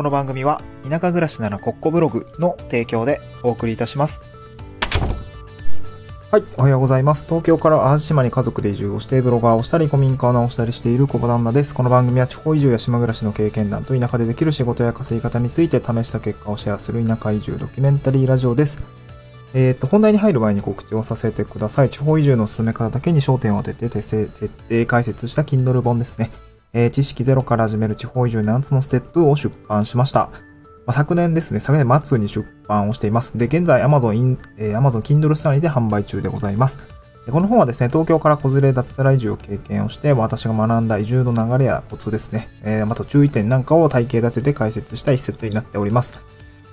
この番組は田舎暮らしならコッコブログの提供でお送りいたします。はい、おはようございます。東京から淡路島に家族で移住をしてブロガーをしたり古民家を直したりしている小場旦那です。この番組は地方移住や島暮らしの経験談と田舎でできる仕事や稼ぎ方について試した結果をシェアする田舎移住ドキュメンタリーラジオです。えっ、と、本題に入る前に告知をさせてください。地方移住の進め方だけに焦点を当てて徹底解説した Kindle 本ですね。えー知識ゼロから始める地方移住7つのステップを出版しました。まあ昨年ですね、昨年末に出版をしています。で、現在 Amazon, えー Amazon Kindle スタディで販売中でございます。この本はですね、東京から子連れ脱サラ移住を経験をして、私が学んだ移住の流れやコツですね、えーまた注意点なんかを体系立てて解説した一節になっております。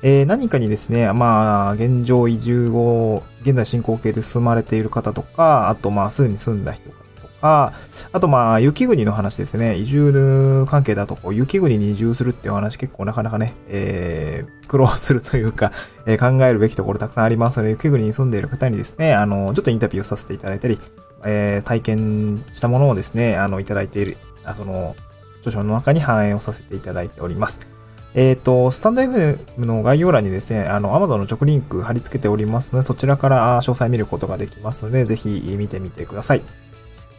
えー何かにですね、まあ、現状移住を、現在進行形で進まれている方とか、あとまあ、すでに住んだ人とか、あとまあ、雪国の話ですね。移住関係だと、こう、雪国に移住するっていう話結構なかなかね、えー、苦労するというか、えー考えるべきところたくさんありますので、雪国に住んでいる方にですね、あの、ちょっとインタビューさせていただいたり、えー体験したものをですね、あの、いただいている、あその、著書の中に反映をさせていただいております。えっ、と、スタンド FM の概要欄にですね、あの、Amazon の直リンク貼り付けておりますので、そちらから詳細見ることができますので、ぜひ見てみてください。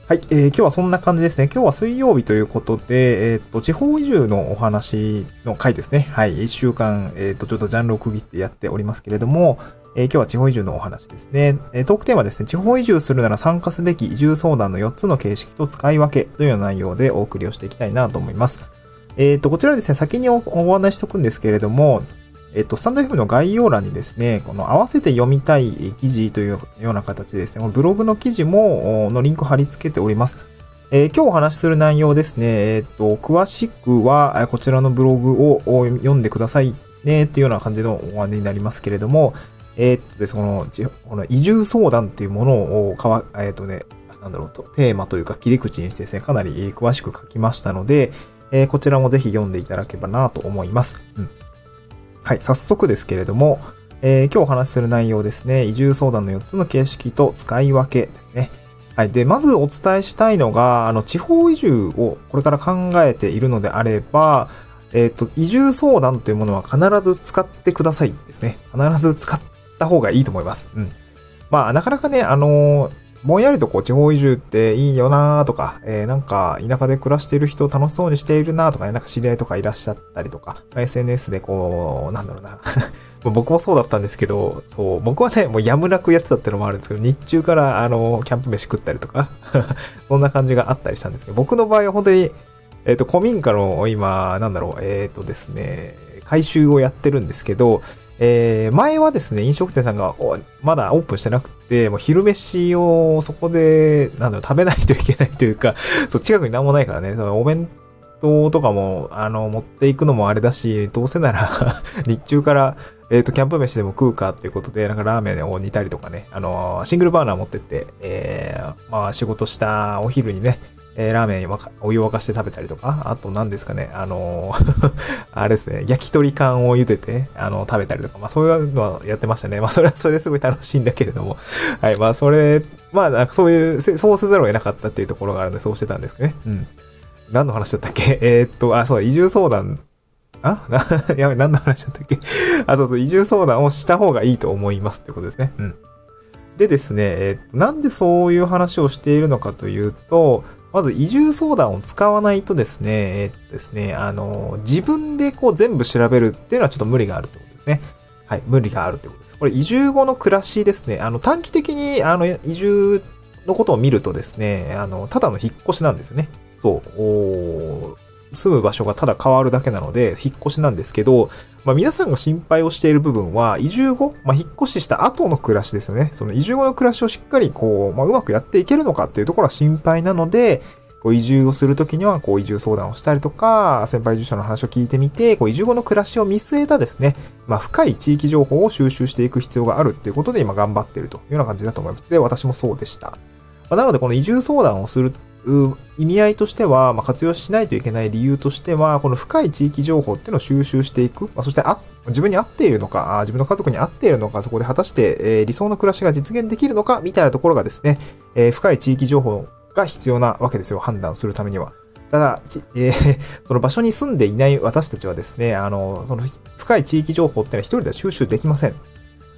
はい、えー今日はそんな感じですね。今日は水曜日ということで、えっ、と、地方移住のお話の回ですね。はい、一週間、えっ、と、ちょっとジャンルを区切ってやっておりますけれども、えー今日は地方移住のお話ですね。えートークテーマですね、地方移住するなら参加すべき移住相談の4つの形式と使い分けというような内容でお送りをしていきたいなと思います。えっ、と、こちらですね、先におお話ししとくんですけれども、えっ、と、スタンド FM の概要欄にですね、この合わせて読みたい記事というような形でですね、このブログの記事も、のリンク貼り付けております。えー今日お話しする内容ですね、えっ、と、詳しくは、こちらのブログを読んでくださいね、っていうような感じのお話になりますけれども、えっ、とです、この、この移住相談っていうものをかわ、えっ、とね、なんだろうと、テーマというか切り口にしてですね、かなり詳しく書きましたので、えーこちらもぜひ読んでいただければなと思います。うん。はい、早速ですけれども、えー今日お話しする内容ですね、移住相談の4つの形式と使い分けですね。はい。で、まずお伝えしたいのが、あの、地方移住をこれから考えているのであれば、えっ、と、移住相談というものは必ず使ってくださいですね。必ず使った方がいいと思います。うん。まあ、なかなかね、あのーぼんやりとこう地方移住っていいよなーとか、えーなんか田舎で暮らしている人楽しそうにしているなーとかね、なんか知り合いとかいらっしゃったりとか、SNS でこう、なんだろうな。僕もそうだったんですけど、そう、僕はね、もうやむなくやってたってのもあるんですけど、日中からあの、キャンプ飯食ったりとか、そんな感じがあったりしたんですけど、僕の場合は本当に、えっ、と、古民家の今、なんだろう、えっ、とですね、回収をやってるんですけど、えー前はですね、飲食店さんがまだオープンしてなくて、もう昼飯をそこで、なんだろう、食べないといけないというか、そう、近くになんもないからね、そのお弁当とかも、あの、持っていくのもあれだし、どうせなら、日中から、えっ、と、キャンプ飯でも食うかっていうことで、なんかラーメンを煮たりとかね、あの、シングルバーナー持ってって、えーまあ仕事したお昼にね、えーラーメンにわかお湯沸かして食べたりとか、あと何ですかね、あのー あれですね、焼き鳥缶を茹でて、あの、食べたりとか、まあそういうのはやってましたね。まあそれはそれですごい楽しいんだけれども、はい、まあそれ、まあなんかそういう、そうせざるを得なかったっていうところがあるんで、そうしてたんですけどね。うん。何の話だったっけ？えーっと、あ、そうだ、移住相談、あ？やべ、何の話だったっけ？あ、そうそう、移住相談をした方がいいと思いますってことですね。うん。でですね、えっと、なんでそういう話をしているのかというと、まず移住相談を使わないとですね、えっとですね、あの、自分でこう全部調べるっていうのはちょっと無理があるってことですね。はい、無理があるってことです。これ移住後の暮らしですね。あの、短期的に、あの、移住のことを見るとですね、あの、ただの引っ越しなんですよね。そう。住む場所がただ変わるだけなので、引っ越しなんですけど、まあ皆さんが心配をしている部分は、移住後、まあ引っ越しした後の暮らしですよね。その移住後の暮らしをしっかりこう、まあうまくやっていけるのかっていうところは心配なので、こう移住をするときには、こう移住相談をしたりとか、先輩住者の話を聞いてみて、こう移住後の暮らしを見据えたですね、まあ深い地域情報を収集していく必要があるっていうことで今頑張ってるというような感じだと思います。で、私もそうでした。まなので、この移住相談をする意味合いとしては、まあ、活用しないといけない理由としては、この深い地域情報っていうのを収集していく。まあ、そしてあ、自分に合っているのか、自分の家族に合っているのか、そこで果たして、えー理想の暮らしが実現できるのか、みたいなところがですね、えー深い地域情報が必要なわけですよ、判断するためには。ただ、えー、その場所に住んでいない私たちはですね、あの、その深い地域情報っていうのは一人では収集できません。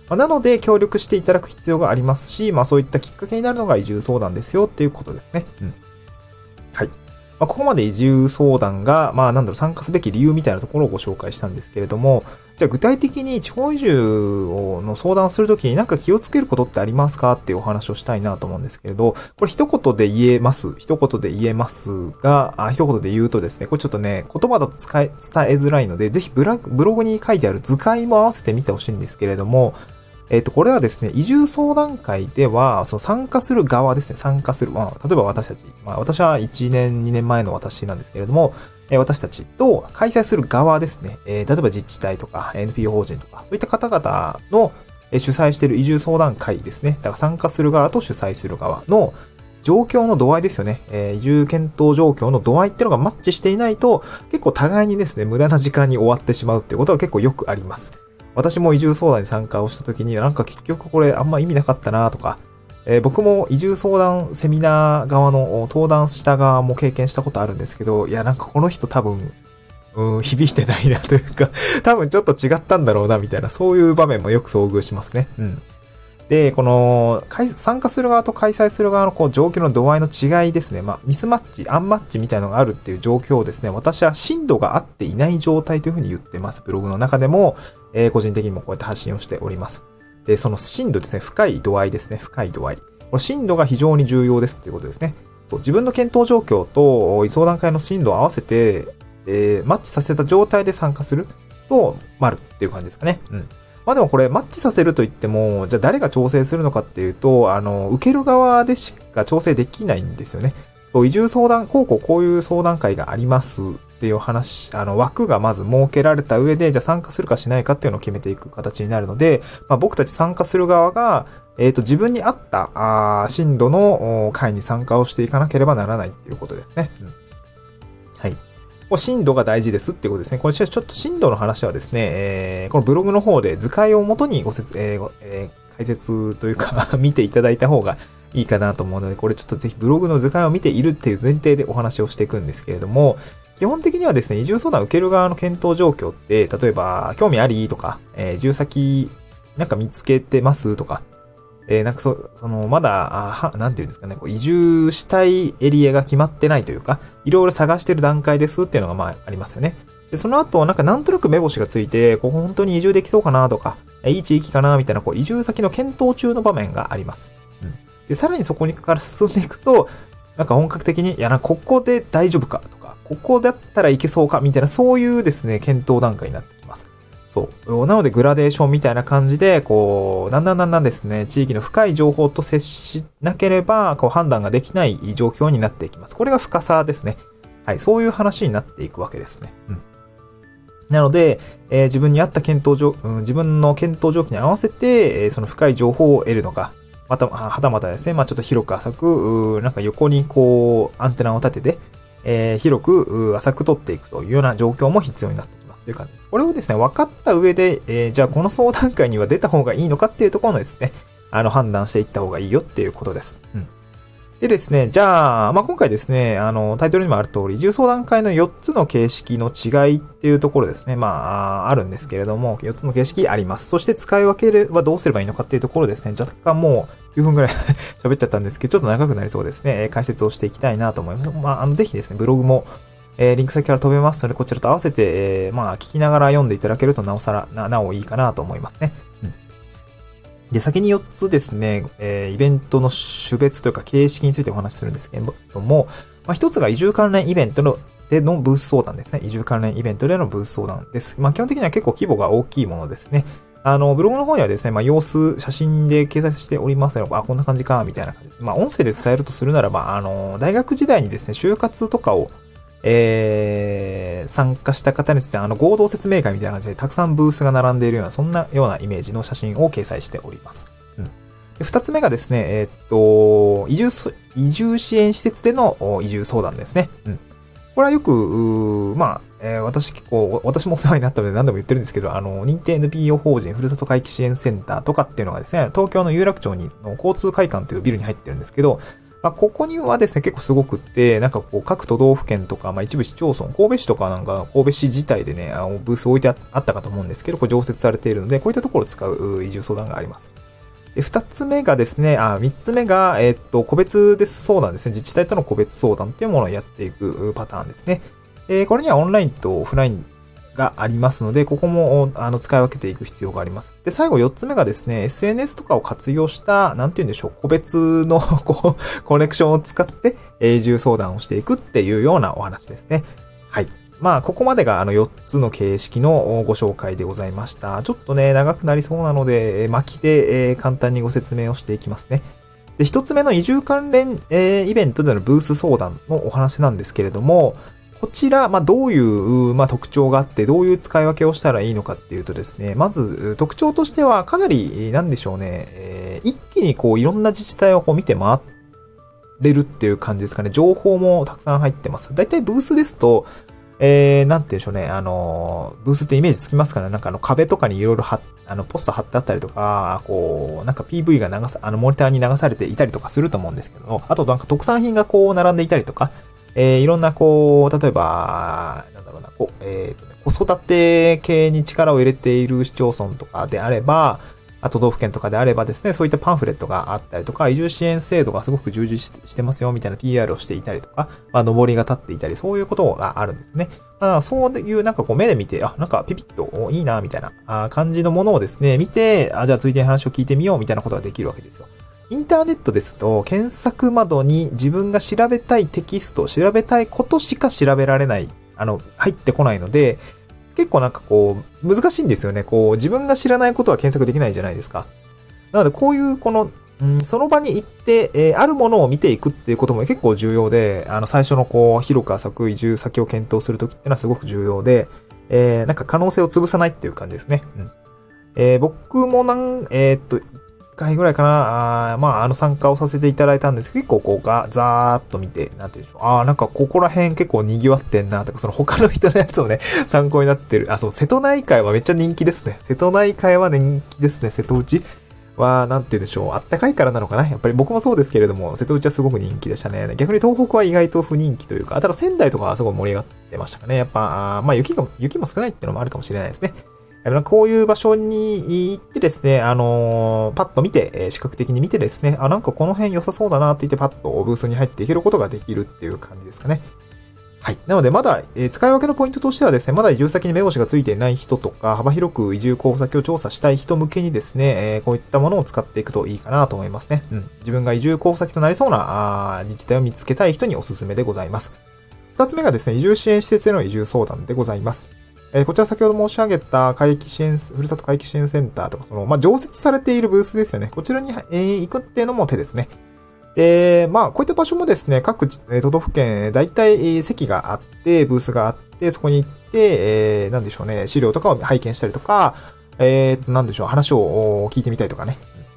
まあ、なので、協力していただく必要がありますし、まあそういったきっかけになるのが移住相談ですよっていうことですね。うん。はい。まあ、ここまで移住相談が、まあなんだろう、参加すべき理由みたいなところをご紹介したんですけれども、じゃあ具体的に地方移住をの相談するときになんか気をつけることってありますかっていうお話をしたいなと思うんですけれど、これ一言で言えます。一言で言えますが、あ一言で言うとですね、これちょっとね、言葉だと、伝えづらいので、ぜひブログに書いてある図解も合わせてみてほしいんですけれども、えっ、と、これはですね、移住相談会では、その参加する側ですね、参加する、まあ、例えば私たち、まあ、私は1年、2年前の私なんですけれども、え私たちと開催する側ですね、え例えば自治体とか NPO 法人とか、そういった方々の主催している移住相談会ですね。だから参加する側と主催する側の状況の度合いですよね。えー、移住検討状況の度合いっていうのがマッチしていないと、結構互いにですね、無駄な時間に終わってしまうっていうことが結構よくあります。私も移住相談に参加をした時に、なんか結局これあんま意味なかったなとか、えー、僕も移住相談セミナー側の登壇した側も経験したことあるんですけど、いやなんかこの人多分、うん、響いてないなというか多分ちょっと違ったんだろうなみたいな、そういう場面もよく遭遇しますね。うん。で、この、参加する側と開催する側のこう状況の度合いの違いですね。まあ、ミスマッチ、アンマッチみたいなのがあるっていう状況をですね、私は深度が合っていない状態というふうに言ってます。ブログの中でも、えー、個人的にもこうやって発信をしております。で、その深度ですね、深い度合いですね、深い度合い。この深度が非常に重要ですっていうことですね。そう、自分の検討状況と、相談会の深度を合わせて、えー、マッチさせた状態で参加すると、丸っていう感じですかね。うん。まあでもこれマッチさせると言っても、じゃあ誰が調整するのかっていうと、あの、受ける側でしか調整できないんですよね。そう、移住相談、こうこうこういう相談会がありますっていう話、あの、枠がまず設けられた上で、じゃあ参加するかしないかっていうのを決めていく形になるので、まあ僕たち参加する側が、えっ、ー、と、自分に合った、あ進度の会に参加をしていかなければならないっていうことですね。うんこ震度が大事ですっていうことですね。これちょっと震度の話はですね、えー、このブログの方で図解をもとにご説、えーえー、解説というか 見ていただいた方がいいかなと思うので、これちょっとぜひブログの図解を見ているっていう前提でお話をしていくんですけれども、基本的にはですね、移住相談を受ける側の検討状況って、例えば、興味ありとか、えー、移住先なんか見つけてますとか、えー、なんかそ、その、まだ、あは、なんていうんですかね、こう移住したいエリアが決まってないというか、いろいろ探してる段階ですっていうのがまあありますよね。で、その後、なんかなんとなく目星がついて、ここ本当に移住できそうかなとか、いい地域かなみたいな、こう移住先の検討中の場面があります。うん。で、さらにそこにから進んでいくと、なんか本格的に、いやな、ここで大丈夫かとか、ここだったらいけそうかみたいな、そういうですね、検討段階になって。そう。なので、グラデーションみたいな感じで、こう、だんだんだんだんですね、地域の深い情報と接しなければ、こう、判断ができない状況になっていきます。これが深さですね。はい。そういう話になっていくわけですね。うん。なので、えー、自分に合った検討状、うん、自分の検討状況に合わせて、えー、その深い情報を得るのか、また、はたまたですね、まあちょっと広く浅く、なんか横にこう、アンテナを立てて、えー、広く、浅く取っていくというような状況も必要になってきますいう感じこれをですね、分かった上で、えー、じゃあこの相談会には出た方がいいのかっていうところのですね、あの判断していった方がいいよっていうことです。うん。でですね、じゃあ、まあ、今回ですね、あの、タイトルにもある通り、移住相談会の4つの形式の違いっていうところですね、まあ、あるんですけれども、4つの形式あります。そして使い分ければどうすればいいのかっていうところですね、若干もう9分くらい 喋っちゃったんですけど、ちょっと長くなりそうですね、解説をしていきたいなと思います。まあ、あの、ぜひですね、ブログも、えー、リンク先から飛べますので、こちらと合わせて、えー、まあ、聞きながら読んでいただけるとなおさら、な、なおいいかなと思いますね。うん。で、先に4つですね、えー、イベントの種別というか形式についてお話しするんですけども、まあ、1つが移住関連イベントのでのブース相談ですね。移住関連イベントでのブース相談です。まあ、基本的には結構規模が大きいものですね。あの、ブログの方にはですね、まあ、様子、写真で掲載しておりますので、あ、こんな感じか、みたいな感じです。まあ、音声で伝えるとするならば、あの、大学時代にですね、就活とかをえー、参加した方についてあの合同説明会みたいな感じでたくさんブースが並んでいるような、そんなようなイメージの写真を掲載しております。うん。二つ目がですね、えー、っと、移住、移住支援施設での移住相談ですね。うん。これはよく、まあ、えー、私結構、私もお世話になったので何度も言ってるんですけど、あの、認定 NPO 法人ふるさと回帰支援センターとかっていうのがですね、東京の有楽町にの交通会館というビルに入ってるんですけど、まあ、ここにはですね、結構すごくって、なんかこう、各都道府県とか、まあ、一部市町村、神戸市とかなんか、神戸市自体でね、あのブース置いてあったかと思うんですけど、これ常設されているので、こういったところを使う移住相談があります。で、二つ目がですね、あ、三つ目が、えー、っと、個別です相談ですね。自治体との個別相談っていうものをやっていくパターンですね。えー、これにはオンラインとオフラインがありますので、ここもあの使い分けていく必要があります。で、最後4つ目がですね、SNS とかを活用した、なんて言うんでしょう、個別の こう、コネクションを使って永住相談をしていくっていうようなお話ですね。はい。まあ、ここまでがあの4つの形式のご紹介でございました。ちょっとね、長くなりそうなので、巻きで簡単にご説明をしていきますね。で、1つ目の移住関連イベントでのブース相談のお話なんですけれども、こちら、まあ、どういう、まあ、特徴があって、どういう使い分けをしたらいいのかっていうとですね、まず、特徴としては、かなり、なんでしょうね、えー、一気にこう、いろんな自治体をこう見て回れるっていう感じですかね。情報もたくさん入ってます。だいたいブースですと、えー、なんて言うんでしょうね、あの、ブースってイメージつきますから、なんかあの壁とかにいろいろ貼あの、ポスター貼ってあったりとか、こう、なんか PV が流さ、あの、モニターに流されていたりとかすると思うんですけど、あとなんか特産品がこう、並んでいたりとか、えー、いろんなこう、例えば、なんだろうな、こえっ、ー、とね、子育て系に力を入れている市町村とかであれば、都道府県とかであればですね、そういったパンフレットがあったりとか、移住支援制度がすごく充実してますよ、みたいな PR をしていたりとか、まあ、上りが立っていたり、そういうことがあるんですね。あそういうなんかこう目で見て、あ、なんかピピッといいな、みたいな感じのものをですね、見て、あ、じゃあついでに話を聞いてみよう、みたいなことができるわけですよ。インターネットですと、検索窓に自分が調べたいテキスト、調べたいことしか調べられない、あの、入ってこないので、結構なんかこう、難しいんですよね。こう、自分が知らないことは検索できないじゃないですか。なので、こういうこの、うん、その場に行って、えー、あるものを見ていくっていうことも結構重要で、あの、最初のこう、広く浅く移住先を検討するときっていうのはすごく重要で、えー、なんか可能性を潰さないっていう感じですね。うん。えー、僕もなん、えー、っと、回ぐらいかな、あまあ、あの参加をさせていただいたんですけど、結構こうが、ざーっと見て、なんていうんでしょう。ああ、なんかここら辺結構賑わってんな、とか、その他の人のやつをね、参考になってる。あ、そう、瀬戸内海はめっちゃ人気ですね。瀬戸内海は人気ですね。瀬戸内は、なんて言うんでしょう。あったかいからなのかなやっぱり僕もそうですけれども、瀬戸内はすごく人気でしたね。逆に東北は意外と不人気というか、ただ仙台とかはすごい盛り上がってましたかね。やっぱ、あまあ雪が、雪も少ないっていうのもあるかもしれないですね。こういう場所に行ってですね、あのー、パッと見て、視覚的に見てですね、あ、なんかこの辺良さそうだなって言ってパッとブースに入っていけることができるっていう感じですかね。はい。なので、まだ、えー、使い分けのポイントとしてはですね、まだ移住先に目星がついていない人とか、幅広く移住候補先を調査したい人向けにですね、えー、こういったものを使っていくといいかなと思いますね。うん。自分が移住候補先となりそうな自治体を見つけたい人におすすめでございます。二つ目がですね、移住支援施設への移住相談でございます。えー、こちら先ほど申し上げた回帰支援、ふるさと回帰支援センターとか、その、まあ、常設されているブースですよね。こちらに、えー、行くっていうのも手ですね。で、まあ、こういった場所もですね、各都道府県、大体席があって、ブースがあって、そこに行って、えー、なんでしょうね、資料とかを拝見したりとか、えー、なんでしょう、話を聞いてみたいとかね。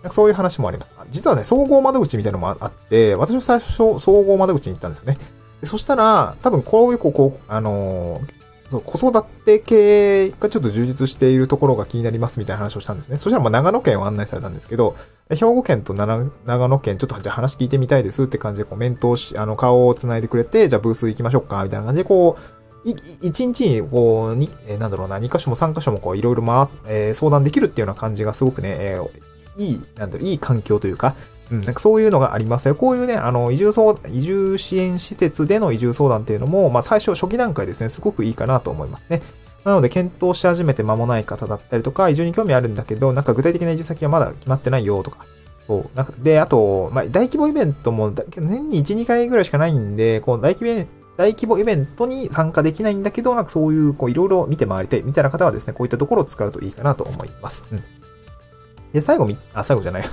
そういう話もあります。実はね、総合窓口みたいなのもあって、私も最初、総合窓口に行ったんですよね。そしたら、多分こういう、こう、あのー、そう、子育て系がちょっと充実しているところが気になりますみたいな話をしたんですね。そしたらまあ長野県を案内されたんですけど、兵庫県と長野県ちょっとじゃあ話聞いてみたいですって感じでこう面倒し、あの顔を繋いでくれて、じゃあブース行きましょうかみたいな感じでこう、一日にこう、に、えー、なんだろうな、二箇所も三箇所もこういろいろ回、えー、相談できるっていうような感じがすごくね、えー、いい、なんだろう、いい環境というか、うん、なんかそういうのがありますよ。こういうね、あの、移住相、移住支援施設での移住相談っていうのも、まあ最初初期段階ですね、すごくいいかなと思いますね。なので、検討し始めて間もない方だったりとか、移住に興味あるんだけど、なんか具体的な移住先はまだ決まってないよとか、そう。なんかで、あと、まあ、大規模イベントも、年に1、2回ぐらいしかないんで、こう、大規模、大規模イベントに参加できないんだけど、なんかそういう、こう、いろいろ見て回りたいみたいな方はですね、こういったところを使うといいかなと思います。うん。で、最後み、あ、最後じゃない。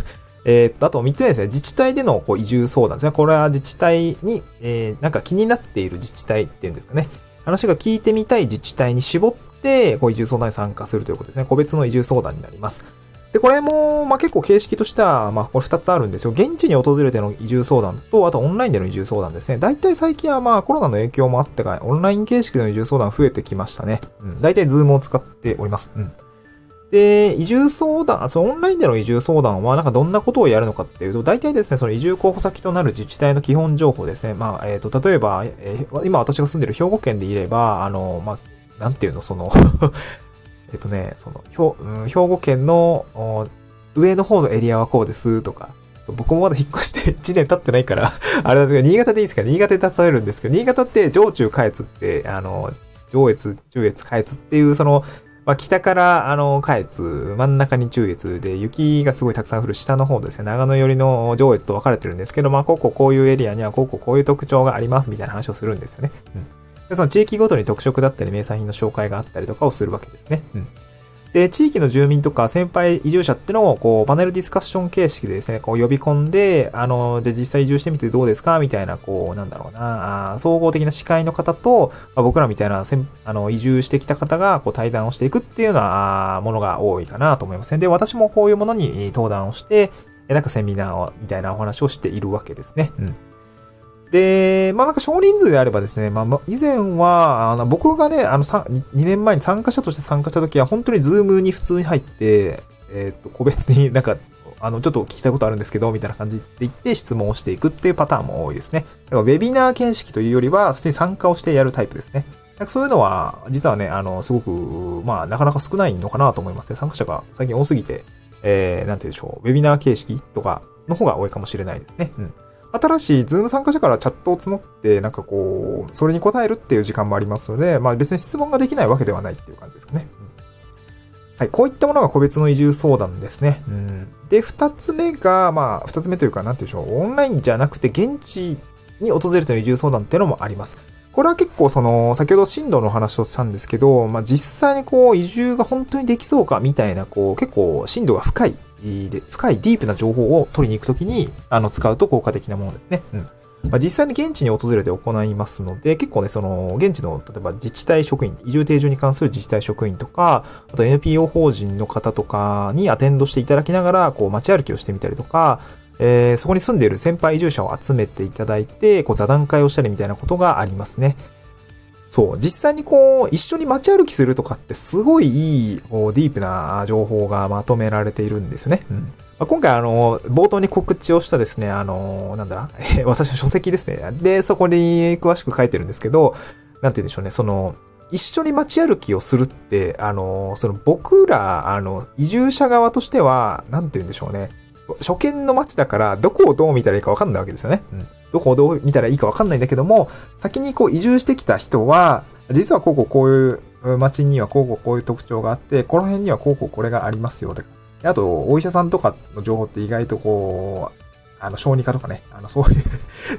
えー、っと、あと3つ目ですね。自治体でのこう移住相談ですね。これは自治体に、えー、なんか気になっている自治体っていうんですかね。話が聞いてみたい自治体に絞って、こう移住相談に参加するということですね。個別の移住相談になります。で、これも、まあ、結構形式としては、まあ、これ2つあるんですよ。現地に訪れての移住相談と、あとオンラインでの移住相談ですね。大体最近はまあ、コロナの影響もあってか、オンライン形式での移住相談増えてきましたね。うん。大体ズームを使っております。うん。で、移住相談、そのオンラインでの移住相談は、なんかどんなことをやるのかっていうと、大体ですね、その移住候補先となる自治体の基本情報ですね。まあ、えっ、ー、と、例えば、えー、今私が住んでる兵庫県でいれば、あの、まあ、なんていうの、その えっとね、その、兵、兵庫県の上の方のエリアはこうですとか、僕もまだ引っ越して 1年経ってないから あれなんですけど、新潟でいいですか？新潟で例えるんですけど、新潟って上中下越って、あの、上越、中越、下越っていう、その、まあ、北から、あの、下越、真ん中に中越で、雪がすごいたくさん降る下の方ですね、長野寄りの上越と分かれてるんですけど、まあ、こここういうエリアには、こここういう特徴があります、みたいな話をするんですよね。うん。で、その地域ごとに特色だったり、名産品の紹介があったりとかをするわけですね。うん。で、地域の住民とか先輩移住者ってのを、こう、パネルディスカッション形式でですね、こう呼び込んで、あの、じゃあ実際移住してみてどうですか？みたいな、こう、なんだろうな、総合的な司会の方と、まあ、僕らみたいな、あの、移住してきた方が、こう、対談をしていくっていうようなものが多いかなと思いますね。で、私もこういうものに登壇をして、なんかセミナーをみたいなお話をしているわけですね。うん。で、まあなんか少人数であればですね、まあ以前は、あの僕がね、あの2年前に参加者として参加した時は本当にズームに普通に入って、えっ、ー、と、個別になんか、あの、ちょっと聞きたいことあるんですけど、みたいな感じで言って質問をしていくっていうパターンも多いですね。だからウェビナー形式というよりは、普通に参加をしてやるタイプですね。なんかそういうのは、実はね、あの、すごく、まあ、なかなか少ないのかなと思いますね。参加者が最近多すぎて、えー、なんて言うんでしょう、ウェビナー形式とかの方が多いかもしれないですね。うん。新しいズーム参加者からチャットを募って、なんかこう、それに答えるっていう時間もありますので、まあ別に質問ができないわけではないっていう感じですかね。はい、こういったものが個別の移住相談ですね。うん、で、二つ目が、まあ、二つ目というか、なんていうんでしょう、オンラインじゃなくて現地に訪れての移住相談っていうのもあります。これは結構その、先ほど震度の話をしたんですけど、まあ実際にこう移住が本当にできそうかみたいな、こう結構震度が深いで、深いディープな情報を取りに行くときに、あの、使うと効果的なものですね。うん。まあ、実際に現地に訪れて行いますので、結構ね、その、現地の、例えば自治体職員、移住定住に関する自治体職員とか、あと NPO 法人の方とかにアテンドしていただきながら、こう、街歩きをしてみたりとか、えー、そこに住んでいる先輩移住者を集めていただいて、こう、座談会をしたりみたいなことがありますね。そう、実際にこう、一緒に街歩きするとかってすごいいい、こう、ディープな情報がまとめられているんですよね。うん。ま、今回あの、冒頭に告知をしたですね、あの、なんだな、私の書籍ですね。で、そこに詳しく書いてるんですけど、なんて言うんでしょうね、その、一緒に街歩きをするって、あの、その僕ら、あの、移住者側としては、なんて言うんでしょうね。初見の街だから、どこをどう見たらいいかわかんないわけですよね。うん。どこをどう見たらいいかわかんないんだけども、先にこう移住してきた人は、実はこうこうこういう街にはこうこうこういう特徴があって、この辺にはこうこうこれがありますよとか。あと、お医者さんとかの情報って意外とこう、あの、小児科とかね、あの、そうい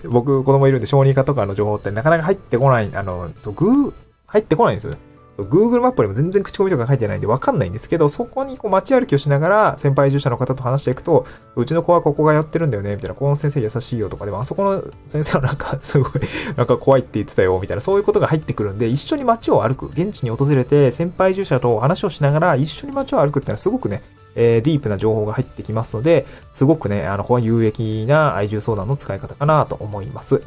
う僕、子供いるんで小児科とかの情報ってなかなか入ってこない、あの、そう、グー、入ってこないんですよ。Google マップにも全然口コミとか書いてないんでわかんないんですけど、そこにこう街歩きをしながら先輩移住者の方と話していくと、うちの子はここがやってるんだよね、みたいな、この先生優しいよとか、でもあそこの先生はなんか すごい、なんか怖いって言ってたよ、みたいな、そういうことが入ってくるんで、一緒に街を歩く、現地に訪れて先輩移住者と話をしながら一緒に街を歩くっていうのはすごくね、えー、ディープな情報が入ってきますので、すごくね、あの、ここは有益な移住相談の使い方かなと思います。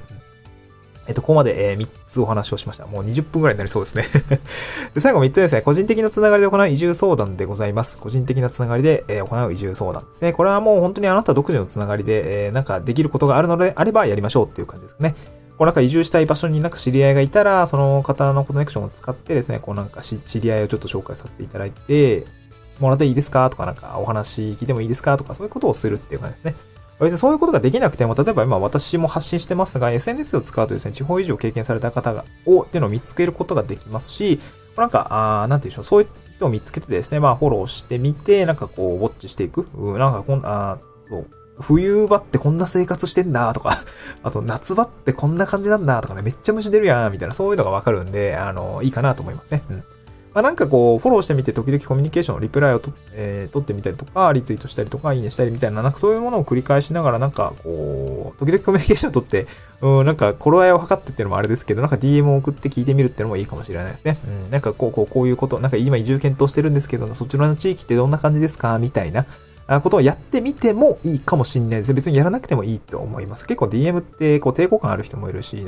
えっと、ここまで、えー、3つお話をしました。もう20分くらいになりそうですね で。最後3つですね。個人的なつながりで行う移住相談でございます。個人的なつながりで、えー、行う移住相談ですね。これはもう本当にあなた独自のつながりで、えー、なんかできることがあるのであればやりましょうっていう感じですね。こうなんか移住したい場所になんか知り合いがいたら、その方のコネクションを使ってですね、こうなんか知り合いをちょっと紹介させていただいて、もらっていいですか？とかなんかお話聞いてもいいですか？とかそういうことをするっていう感じですね。別にそういうことができなくても、例えば今私も発信してますが、SNS を使うとですね、地方移住を経験された方が、を、っていうのを見つけることができますし、なんか、あなんていうんでしょう、そういう人を見つけてですね、まあフォローしてみて、なんかこう、ウォッチしていく。うん、なんかこんな、そう、冬場ってこんな生活してんだとか、あと夏場ってこんな感じなんだとかね、めっちゃ虫出るやんみたいな、そういうのがわかるんで、あの、いいかなと思いますね。うん。まあ、なんかこう、フォローしてみて、時々コミュニケーション、リプライをと、えー、取ってみたりとか、リツイートしたりとか、いいねしたりみたいな、なんかそういうものを繰り返しながら、なんかこう、時々コミュニケーションを取って、うん、なんか頃合いを測ってっていうのもあれですけど、なんか DM を送って聞いてみるっていうのもいいかもしれないですね。うん、なんかこう、こう、こういうこと、なんか今移住検討してるんですけど、そちらの地域ってどんな感じですかみたいな。ことをやってみてもいいかもしんないです。別にやらなくてもいいと思います。結構 DM ってこう抵抗感ある人もいるし、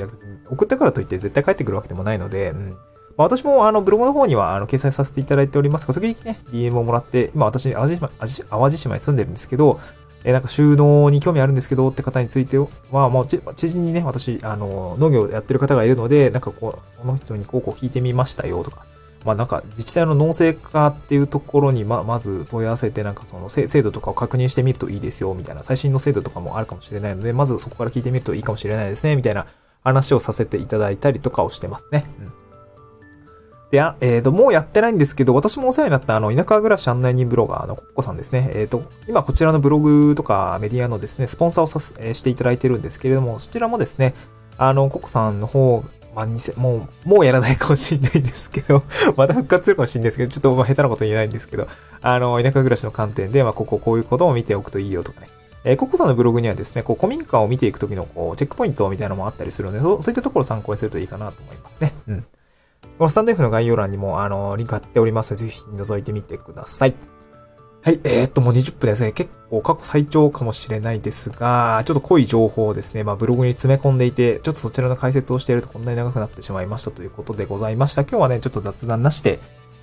送ったからといって絶対返ってくるわけでもないので、うんまあ、私もあのブログの方にはあの掲載させていただいておりますが、時々ね、DM をもらって、今私、淡路島淡路島に住んでるんですけど、えなんか収納に興味あるんですけどって方については、もう知人にね、私、あの、農業やってる方がいるので、なんかこう、この人にこうこう聞いてみましたよとか、まあなんか自治体の農政課っていうところにま、まず問い合わせて、なんかその制度とかを確認してみるといいですよ、みたいな、最新の制度とかもあるかもしれないので、まずそこから聞いてみるといいかもしれないですね、みたいな話をさせていただいたりとかをしてますね。うん。で、あ、えっ、ー、と、もうやってないんですけど、私もお世話になったあの、田舎暮らし案内人ブロガーのコッコさんですね。えっ、ー、と、今こちらのブログとかメディアのですね、スポンサーをさせ、していただいてるんですけれども、そちらもですね、あの、コッコさんの方、まあ、偽、もう、もうやらないかもしれないんですけど、また復活するかもしれないんですけど、ちょっとまあ下手なこと言えないんですけど、あの、田舎暮らしの観点で、まあ、こここういうことを見ておくといいよとかね。えー、ココさんのブログにはですね、こう、古民家を見ていくときの、こう、チェックポイントみたいなのもあったりするので、そうそういったところを参考にするといいかなと思いますね。うん。このスタンド F の概要欄にも、あの、リンク貼っておりますので、ぜひ覗いてみてください。はい、えー、っと、もう20分ですね。結構過去最長かもしれないですが、ちょっと濃い情報をですね、まあブログに詰め込んでいて、ちょっとそちらの解説をしているとこんなに長くなってしまいましたということでございました。今日はね、ちょっと雑談なしで、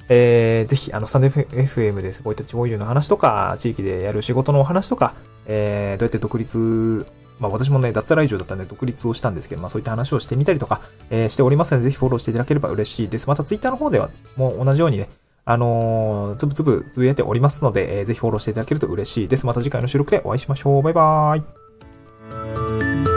えー、ぜひ、あの、スタンド FM です。こういった地方移住の話とか、地域でやる仕事のお話とか、えー、どうやって独立まあ私もね、脱サラ以上だったんで独立をしたんですけど、まあそういった話をしてみたりとか、えー、しておりますので、ぜひフォローしていただければ嬉しいです。また Twitter の方では、もう同じようにね、あのー、つぶつぶつぶやいておりますので、えー、ぜひフォローしていただけると嬉しいです。また次回の収録でお会いしましょう。バイバーイ。